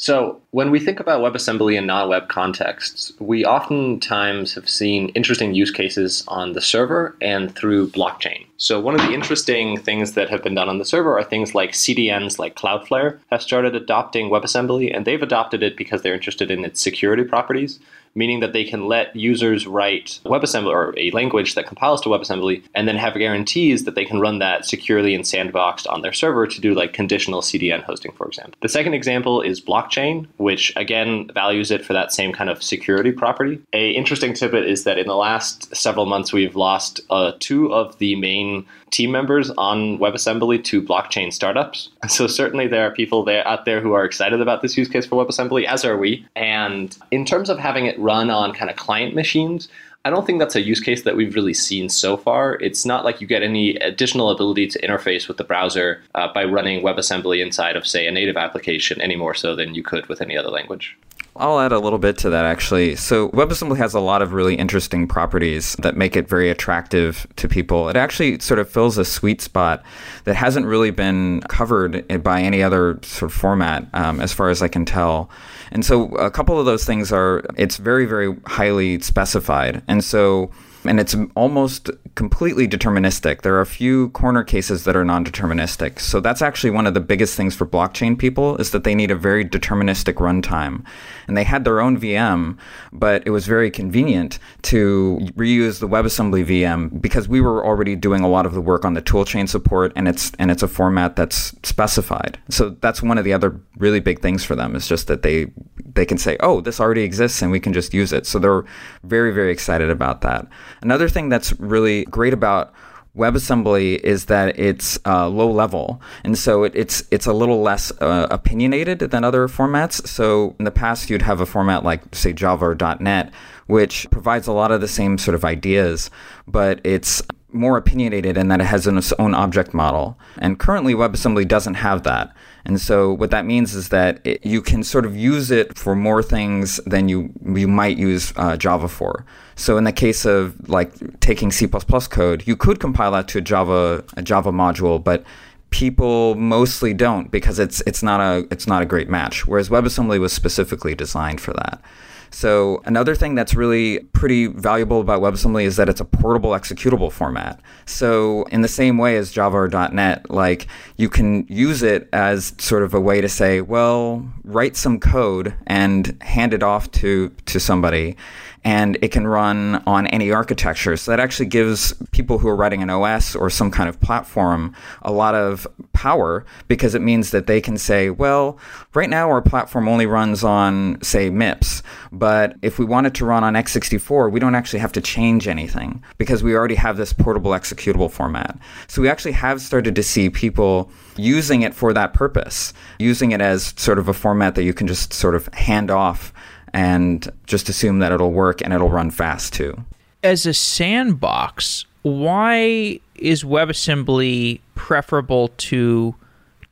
So, when we think about WebAssembly in non web contexts, we oftentimes have seen interesting use cases on the server and through blockchain. So, one of the interesting things that have been done on the server are things like CDNs like Cloudflare have started adopting WebAssembly, and they've adopted it because they're interested in its security properties meaning that they can let users write WebAssembly or a language that compiles to WebAssembly and then have guarantees that they can run that securely and sandboxed on their server to do like conditional CDN hosting, for example. The second example is blockchain, which again values it for that same kind of security property. A interesting tidbit is that in the last several months, we've lost uh, two of the main team members on WebAssembly to blockchain startups. So certainly there are people there out there who are excited about this use case for WebAssembly, as are we. And in terms of having it run on kind of client machines, I don't think that's a use case that we've really seen so far. It's not like you get any additional ability to interface with the browser uh, by running WebAssembly inside of, say, a native application any more so than you could with any other language. I'll add a little bit to that actually. So WebAssembly has a lot of really interesting properties that make it very attractive to people. It actually sort of fills a sweet spot that hasn't really been covered by any other sort of format, um, as far as I can tell. And so a couple of those things are it's very, very highly specified. And so and it's almost completely deterministic. There are a few corner cases that are non-deterministic. So that's actually one of the biggest things for blockchain people is that they need a very deterministic runtime. And they had their own VM, but it was very convenient to reuse the WebAssembly VM because we were already doing a lot of the work on the toolchain support and it's and it's a format that's specified. So that's one of the other really big things for them is just that they they can say, "Oh, this already exists and we can just use it." So they're very very excited about that. Another thing that's really great about WebAssembly is that it's uh, low level, and so it, it's it's a little less uh, opinionated than other formats. So in the past, you'd have a format like say Java or .NET, which provides a lot of the same sort of ideas, but it's more opinionated in that it has its own object model. And currently, WebAssembly doesn't have that. And so what that means is that it, you can sort of use it for more things than you you might use uh, Java for. So in the case of like taking C++ code, you could compile that to a Java a Java module, but people mostly don't because it's it's not a it's not a great match. Whereas WebAssembly was specifically designed for that. So another thing that's really pretty valuable about WebAssembly is that it's a portable executable format. So in the same way as Java or .NET, like you can use it as sort of a way to say, well, write some code and hand it off to to somebody and it can run on any architecture. So that actually gives people who are writing an OS or some kind of platform a lot of power because it means that they can say, well, right now our platform only runs on, say, MIPS, but if we want it to run on x64, we don't actually have to change anything because we already have this portable executable format. So we actually have started to see people using it for that purpose, using it as sort of a format that you can just sort of hand off and just assume that it'll work and it'll run fast too. As a sandbox, why is WebAssembly preferable to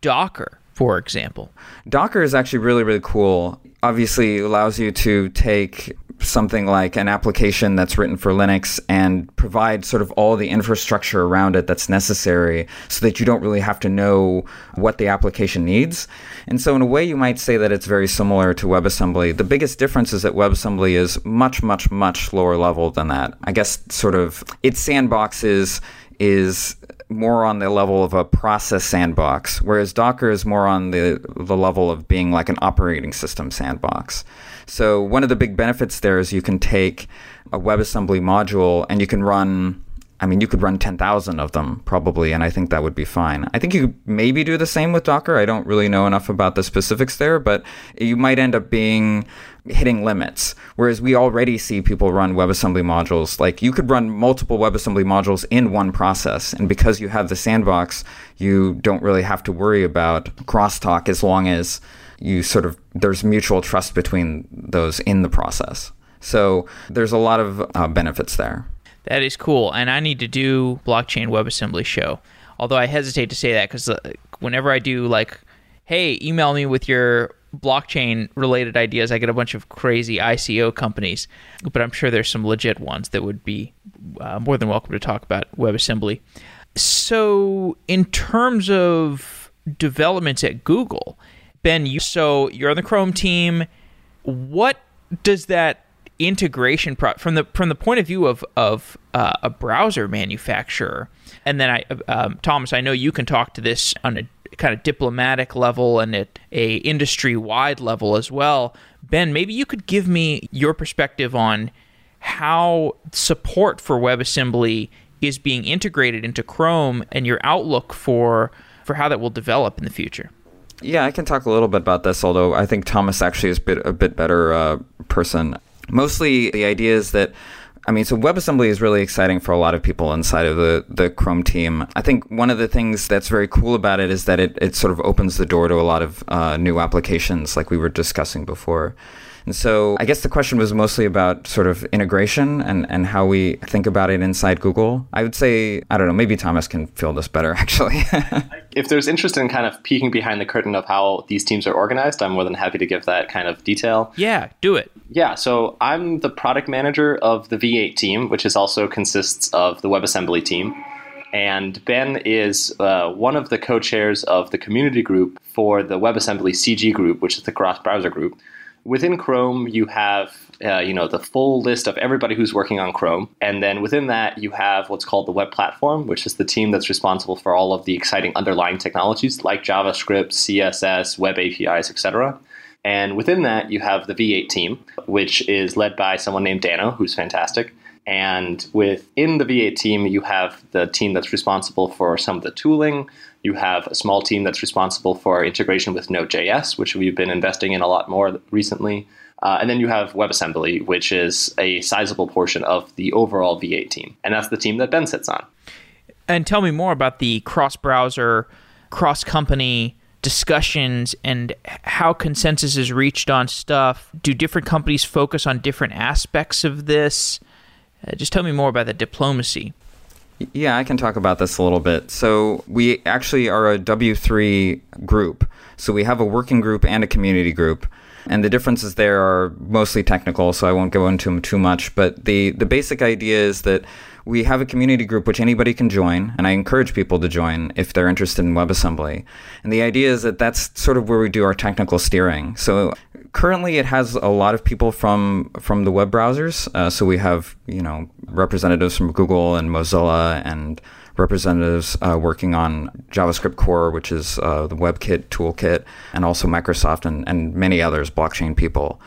Docker, for example? Docker is actually really, really cool. Obviously, allows you to take something like an application that's written for Linux and provide sort of all the infrastructure around it that's necessary so that you don't really have to know what the application needs. And so, in a way, you might say that it's very similar to WebAssembly. The biggest difference is that WebAssembly is much, much, much lower level than that. I guess sort of its sandboxes is more on the level of a process sandbox, whereas Docker is more on the, the level of being like an operating system sandbox. So one of the big benefits there is you can take a WebAssembly module and you can run I mean, you could run 10,000 of them probably, and I think that would be fine. I think you maybe do the same with Docker. I don't really know enough about the specifics there, but you might end up being hitting limits. Whereas we already see people run WebAssembly modules. Like you could run multiple WebAssembly modules in one process, and because you have the sandbox, you don't really have to worry about crosstalk as long as you sort of there's mutual trust between those in the process. So there's a lot of uh, benefits there. That is cool, and I need to do blockchain WebAssembly show. Although I hesitate to say that because uh, whenever I do like, hey, email me with your blockchain related ideas, I get a bunch of crazy ICO companies. But I'm sure there's some legit ones that would be uh, more than welcome to talk about WebAssembly. So, in terms of developments at Google, Ben, you so you're on the Chrome team. What does that integration pro- from the from the point of view of of uh, a browser manufacturer? And then I, um, Thomas, I know you can talk to this on a kind of diplomatic level and at a industry wide level as well. Ben, maybe you could give me your perspective on how support for WebAssembly is being integrated into Chrome and your outlook for for how that will develop in the future. Yeah, I can talk a little bit about this, although I think Thomas actually is a bit, a bit better uh, person. Mostly the idea is that I mean, so WebAssembly is really exciting for a lot of people inside of the, the Chrome team. I think one of the things that's very cool about it is that it, it sort of opens the door to a lot of uh, new applications, like we were discussing before. And so I guess the question was mostly about sort of integration and, and how we think about it inside Google. I would say, I don't know, maybe Thomas can fill this better actually. if there's interest in kind of peeking behind the curtain of how these teams are organized, I'm more than happy to give that kind of detail. Yeah, do it. Yeah, so I'm the product manager of the V8 team, which is also consists of the WebAssembly team. And Ben is uh, one of the co chairs of the community group for the WebAssembly CG group, which is the cross browser group within Chrome, you have uh, you know the full list of everybody who's working on Chrome, and then within that you have what's called the web platform, which is the team that's responsible for all of the exciting underlying technologies like JavaScript, CSS, web APIs, etc. And within that, you have the V8 team, which is led by someone named Danno, who's fantastic. And within the V8 team, you have the team that's responsible for some of the tooling, you have a small team that's responsible for integration with Node.js, which we've been investing in a lot more recently. Uh, and then you have WebAssembly, which is a sizable portion of the overall V8 team. And that's the team that Ben sits on. And tell me more about the cross browser, cross company discussions and how consensus is reached on stuff? Do different companies focus on different aspects of this? Uh, just tell me more about the diplomacy. Yeah, I can talk about this a little bit. So, we actually are a W3 group. So, we have a working group and a community group. And the differences there are mostly technical, so I won't go into them too much. But the, the basic idea is that we have a community group which anybody can join, and I encourage people to join if they're interested in WebAssembly. And the idea is that that's sort of where we do our technical steering. So currently, it has a lot of people from from the web browsers. Uh, so we have you know representatives from Google and Mozilla and representatives uh, working on JavaScript Core, which is uh, the WebKit toolkit, and also Microsoft and, and many others, blockchain people.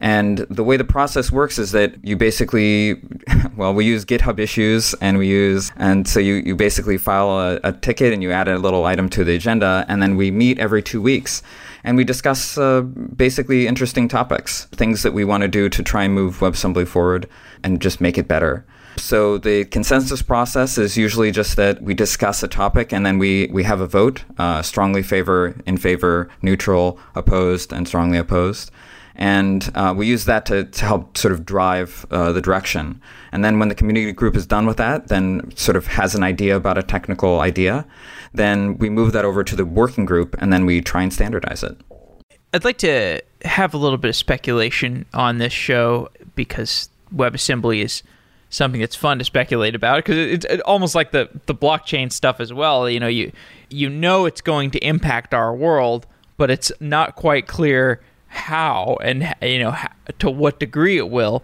And the way the process works is that you basically, well, we use GitHub issues and we use, and so you, you basically file a, a ticket and you add a little item to the agenda, and then we meet every two weeks and we discuss uh, basically interesting topics, things that we want to do to try and move WebAssembly forward and just make it better. So the consensus process is usually just that we discuss a topic and then we, we have a vote, uh, strongly favor, in favor, neutral, opposed, and strongly opposed and uh, we use that to, to help sort of drive uh, the direction. And then when the community group is done with that, then sort of has an idea about a technical idea, then we move that over to the working group, and then we try and standardize it. I'd like to have a little bit of speculation on this show because WebAssembly is something that's fun to speculate about because it's almost like the the blockchain stuff as well. You know, you you know it's going to impact our world, but it's not quite clear how and you know to what degree it will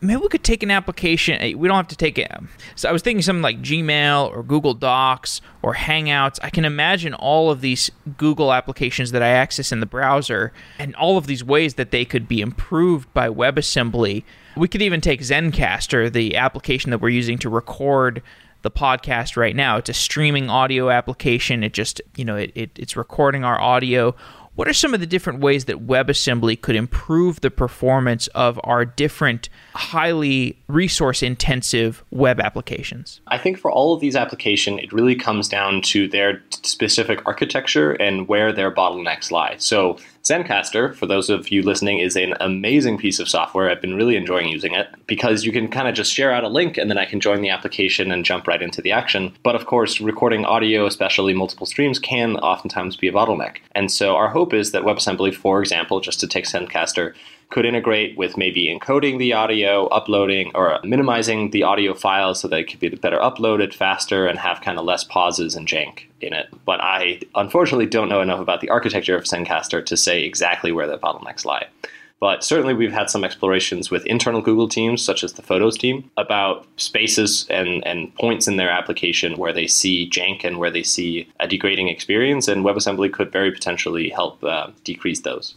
maybe we could take an application eh, we don't have to take it so i was thinking something like gmail or google docs or hangouts. I can imagine all of these google applications that i access in the browser and all of these ways that they could be improved by webassembly. We could even take zencastr the application that we're using to record the podcast right now. It's a streaming audio application. It just you know it, it it's recording our audio what are some of the different ways that WebAssembly could improve the performance of our different highly resource intensive web applications? I think for all of these applications, it really comes down to their specific architecture and where their bottlenecks lie. So Zencastr, for those of you listening, is an amazing piece of software. I've been really enjoying using it because you can kind of just share out a link and then I can join the application and jump right into the action. But of course, recording audio, especially multiple streams, can oftentimes be a bottleneck. And so our hope is that WebAssembly, for example, just to take Zencastr, could integrate with maybe encoding the audio, uploading, or minimizing the audio file so that it could be better uploaded faster and have kind of less pauses and jank in it. But I unfortunately don't know enough about the architecture of Zencastr to say exactly where the bottlenecks lie. But certainly, we've had some explorations with internal Google teams, such as the Photos team, about spaces and, and points in their application where they see jank and where they see a degrading experience. And WebAssembly could very potentially help uh, decrease those.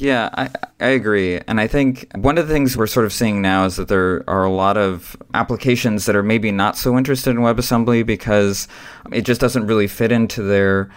Yeah, I, I agree. And I think one of the things we're sort of seeing now is that there are a lot of applications that are maybe not so interested in WebAssembly because it just doesn't really fit into their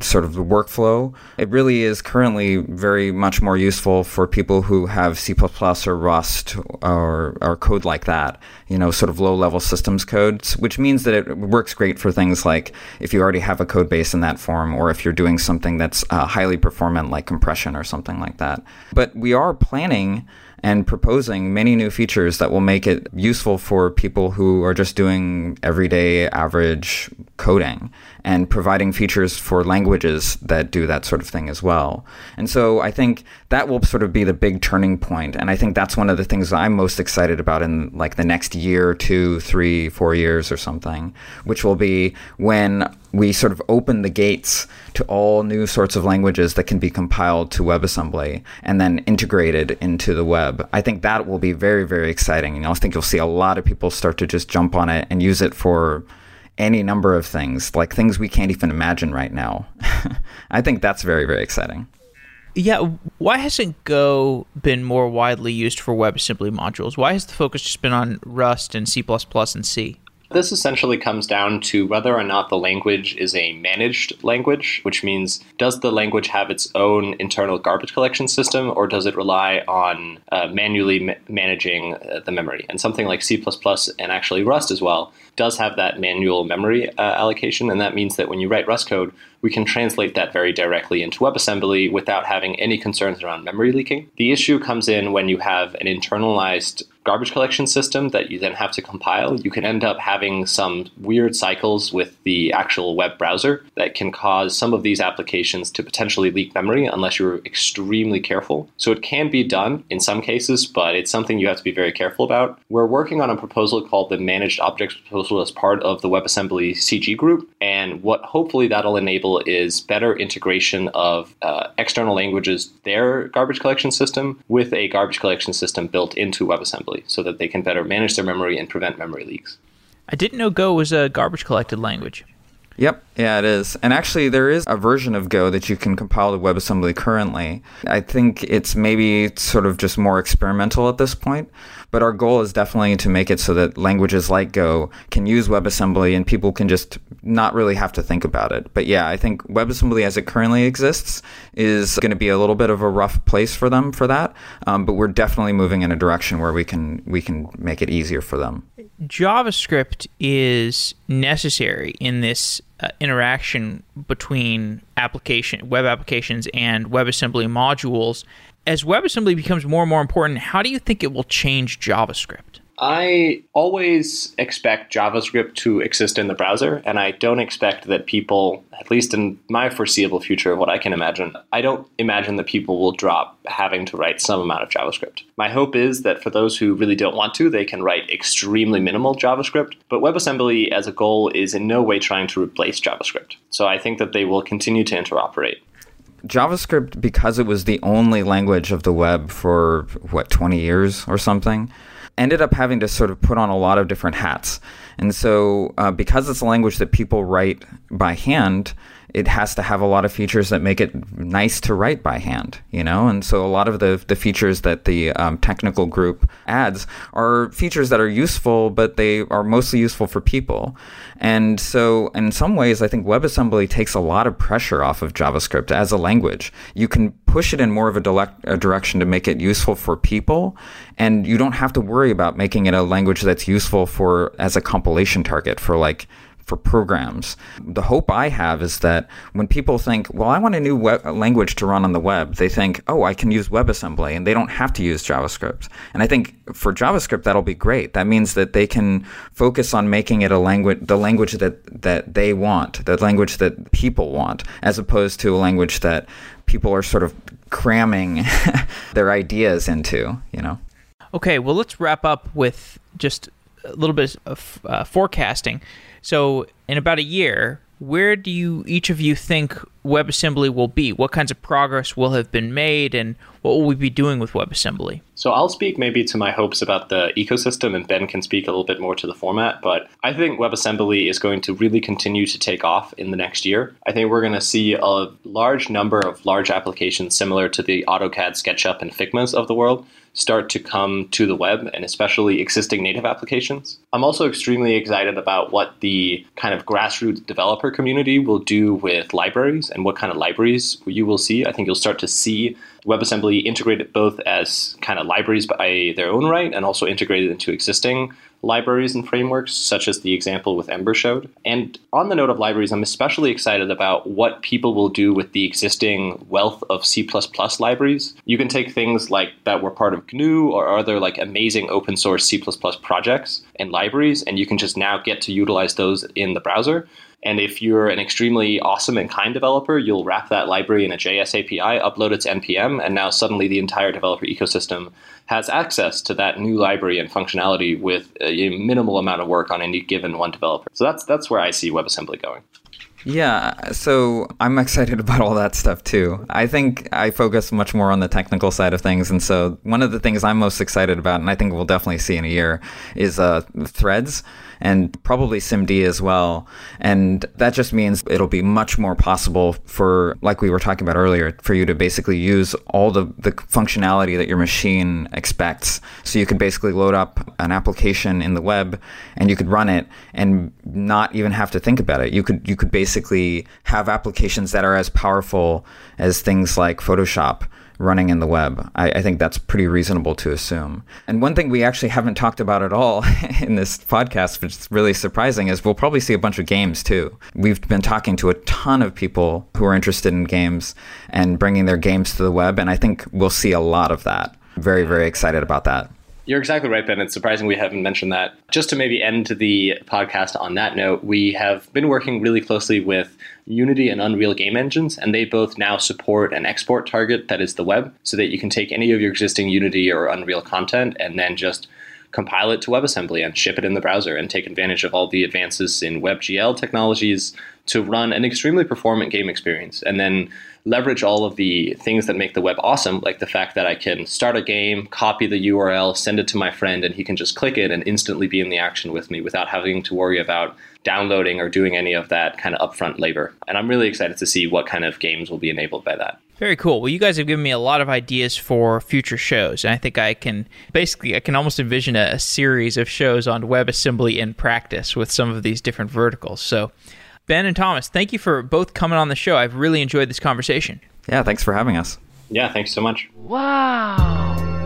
sort of the workflow. It really is currently very much more useful for people who have C++ or Rust or, or code like that, you know, sort of low level systems codes, which means that it works great for things like if you already have a code base in that form or if you're doing something that's uh, highly performant like compression or something like that. But we are planning and proposing many new features that will make it useful for people who are just doing everyday average coding and providing features for languages that do that sort of thing as well. And so I think that will sort of be the big turning point. And I think that's one of the things I'm most excited about in like the next year, two, three, four years or something, which will be when we sort of open the gates to all new sorts of languages that can be compiled to WebAssembly and then integrated into the web. I think that will be very, very exciting. And I think you'll see a lot of people start to just jump on it and use it for any number of things, like things we can't even imagine right now. I think that's very, very exciting. Yeah, why hasn't Go been more widely used for WebAssembly modules? Why has the focus just been on Rust and C++ and C? This essentially comes down to whether or not the language is a managed language, which means does the language have its own internal garbage collection system or does it rely on uh, manually ma- managing uh, the memory? And something like C and actually Rust as well does have that manual memory uh, allocation. And that means that when you write Rust code, we can translate that very directly into WebAssembly without having any concerns around memory leaking. The issue comes in when you have an internalized garbage collection system that you then have to compile, you can end up having some weird cycles with the actual web browser that can cause some of these applications to potentially leak memory unless you're extremely careful. So it can be done in some cases, but it's something you have to be very careful about. We're working on a proposal called the Managed Objects proposal as part of the WebAssembly CG group, and what hopefully that'll enable is better integration of uh, external languages, their garbage collection system, with a garbage collection system built into WebAssembly so that they can better manage their memory and prevent memory leaks. I didn't know Go was a garbage collected language. Yep, yeah, it is. And actually, there is a version of Go that you can compile to WebAssembly currently. I think it's maybe sort of just more experimental at this point, but our goal is definitely to make it so that languages like Go can use WebAssembly and people can just not really have to think about it. But yeah, I think WebAssembly as it currently exists is going to be a little bit of a rough place for them for that. Um, but we're definitely moving in a direction where we can we can make it easier for them. JavaScript is necessary in this uh, interaction between application web applications and WebAssembly modules. As WebAssembly becomes more and more important, how do you think it will change JavaScript? I always expect JavaScript to exist in the browser, and I don't expect that people, at least in my foreseeable future, what I can imagine, I don't imagine that people will drop having to write some amount of JavaScript. My hope is that for those who really don't want to, they can write extremely minimal JavaScript, but WebAssembly as a goal is in no way trying to replace JavaScript. So I think that they will continue to interoperate. JavaScript, because it was the only language of the web for what, 20 years or something, ended up having to sort of put on a lot of different hats. And so, uh, because it's a language that people write by hand, it has to have a lot of features that make it nice to write by hand, you know? And so a lot of the, the features that the um, technical group adds are features that are useful, but they are mostly useful for people. And so in some ways, I think WebAssembly takes a lot of pressure off of JavaScript as a language. You can push it in more of a, direct, a direction to make it useful for people, and you don't have to worry about making it a language that's useful for as a compilation target for like for programs. The hope I have is that when people think, well, I want a new web- language to run on the web, they think, oh, I can use WebAssembly and they don't have to use JavaScript. And I think for JavaScript, that'll be great. That means that they can focus on making it a language, the language that, that they want, the language that people want, as opposed to a language that people are sort of cramming their ideas into, you know? Okay, well, let's wrap up with just a little bit of uh, forecasting. So, in about a year, where do you each of you think WebAssembly will be? What kinds of progress will have been made, and what will we be doing with WebAssembly? So I'll speak maybe to my hopes about the ecosystem, and Ben can speak a little bit more to the format. But I think WebAssembly is going to really continue to take off in the next year. I think we're going to see a large number of large applications similar to the AutoCAD, SketchUp, and Figmas of the world start to come to the web and especially existing native applications. I'm also extremely excited about what the kind of grassroots developer community will do with libraries and what kind of libraries you will see. I think you'll start to see WebAssembly integrated both as kind of libraries by their own right and also integrated into existing libraries and frameworks, such as the example with Ember showed. And on the note of libraries, I'm especially excited about what people will do with the existing wealth of C++ libraries. You can take things like that were part of GNU or other like amazing open source C++ projects and libraries, and you can just now get to utilize those in the browser. And if you're an extremely awesome and kind developer, you'll wrap that library in a JS API, upload it to NPM, and now suddenly the entire developer ecosystem has access to that new library and functionality with a minimal amount of work on any given one developer. So that's that's where I see WebAssembly going. Yeah, so I'm excited about all that stuff too. I think I focus much more on the technical side of things, and so one of the things I'm most excited about, and I think we'll definitely see in a year, is uh, threads and probably SIMD as well. And that just means it'll be much more possible for, like we were talking about earlier, for you to basically use all the, the functionality that your machine expects. So you could basically load up an application in the web and you could run it and not even have to think about it. You could you could basically have applications that are as powerful as things like Photoshop running in the web. I, I, think that's pretty reasonable to assume. And one thing we actually haven't talked about at all in this podcast, which is really surprising, is we'll probably see a bunch of games too. We've been talking to a ton of people who are interested in games and bringing their games to the web, and I think we'll see a lot of that. Very, very excited about that. You're exactly right, Ben. It's surprising we haven't mentioned that. Just to maybe end the podcast on that note, we have been working really closely with Unity and Unreal game engines, and they both now support an export target that is the web, so that you can take any of your existing Unity or Unreal content and then just compile it to WebAssembly and ship it in the browser and take advantage of all the advances in WebGL technologies to run an extremely performant game experience. And then leverage all of the things that make the web awesome, like the fact that I can start a game, copy the URL, send it to my friend, and he can just click it and instantly be in the action with me without having to worry about downloading or doing any of that kind of upfront labor. And I'm really excited to see what kind of games will be enabled by that. Very cool. Well, you guys have given me a lot of ideas for future shows, and I think I can basically I can almost envision a, a series of shows on WebAssembly in practice with some of these different verticals. So Ben and Thomas, thank you for both coming on the show. I've really enjoyed this conversation. Yeah, thanks for having us. Yeah, thanks so much. Wow.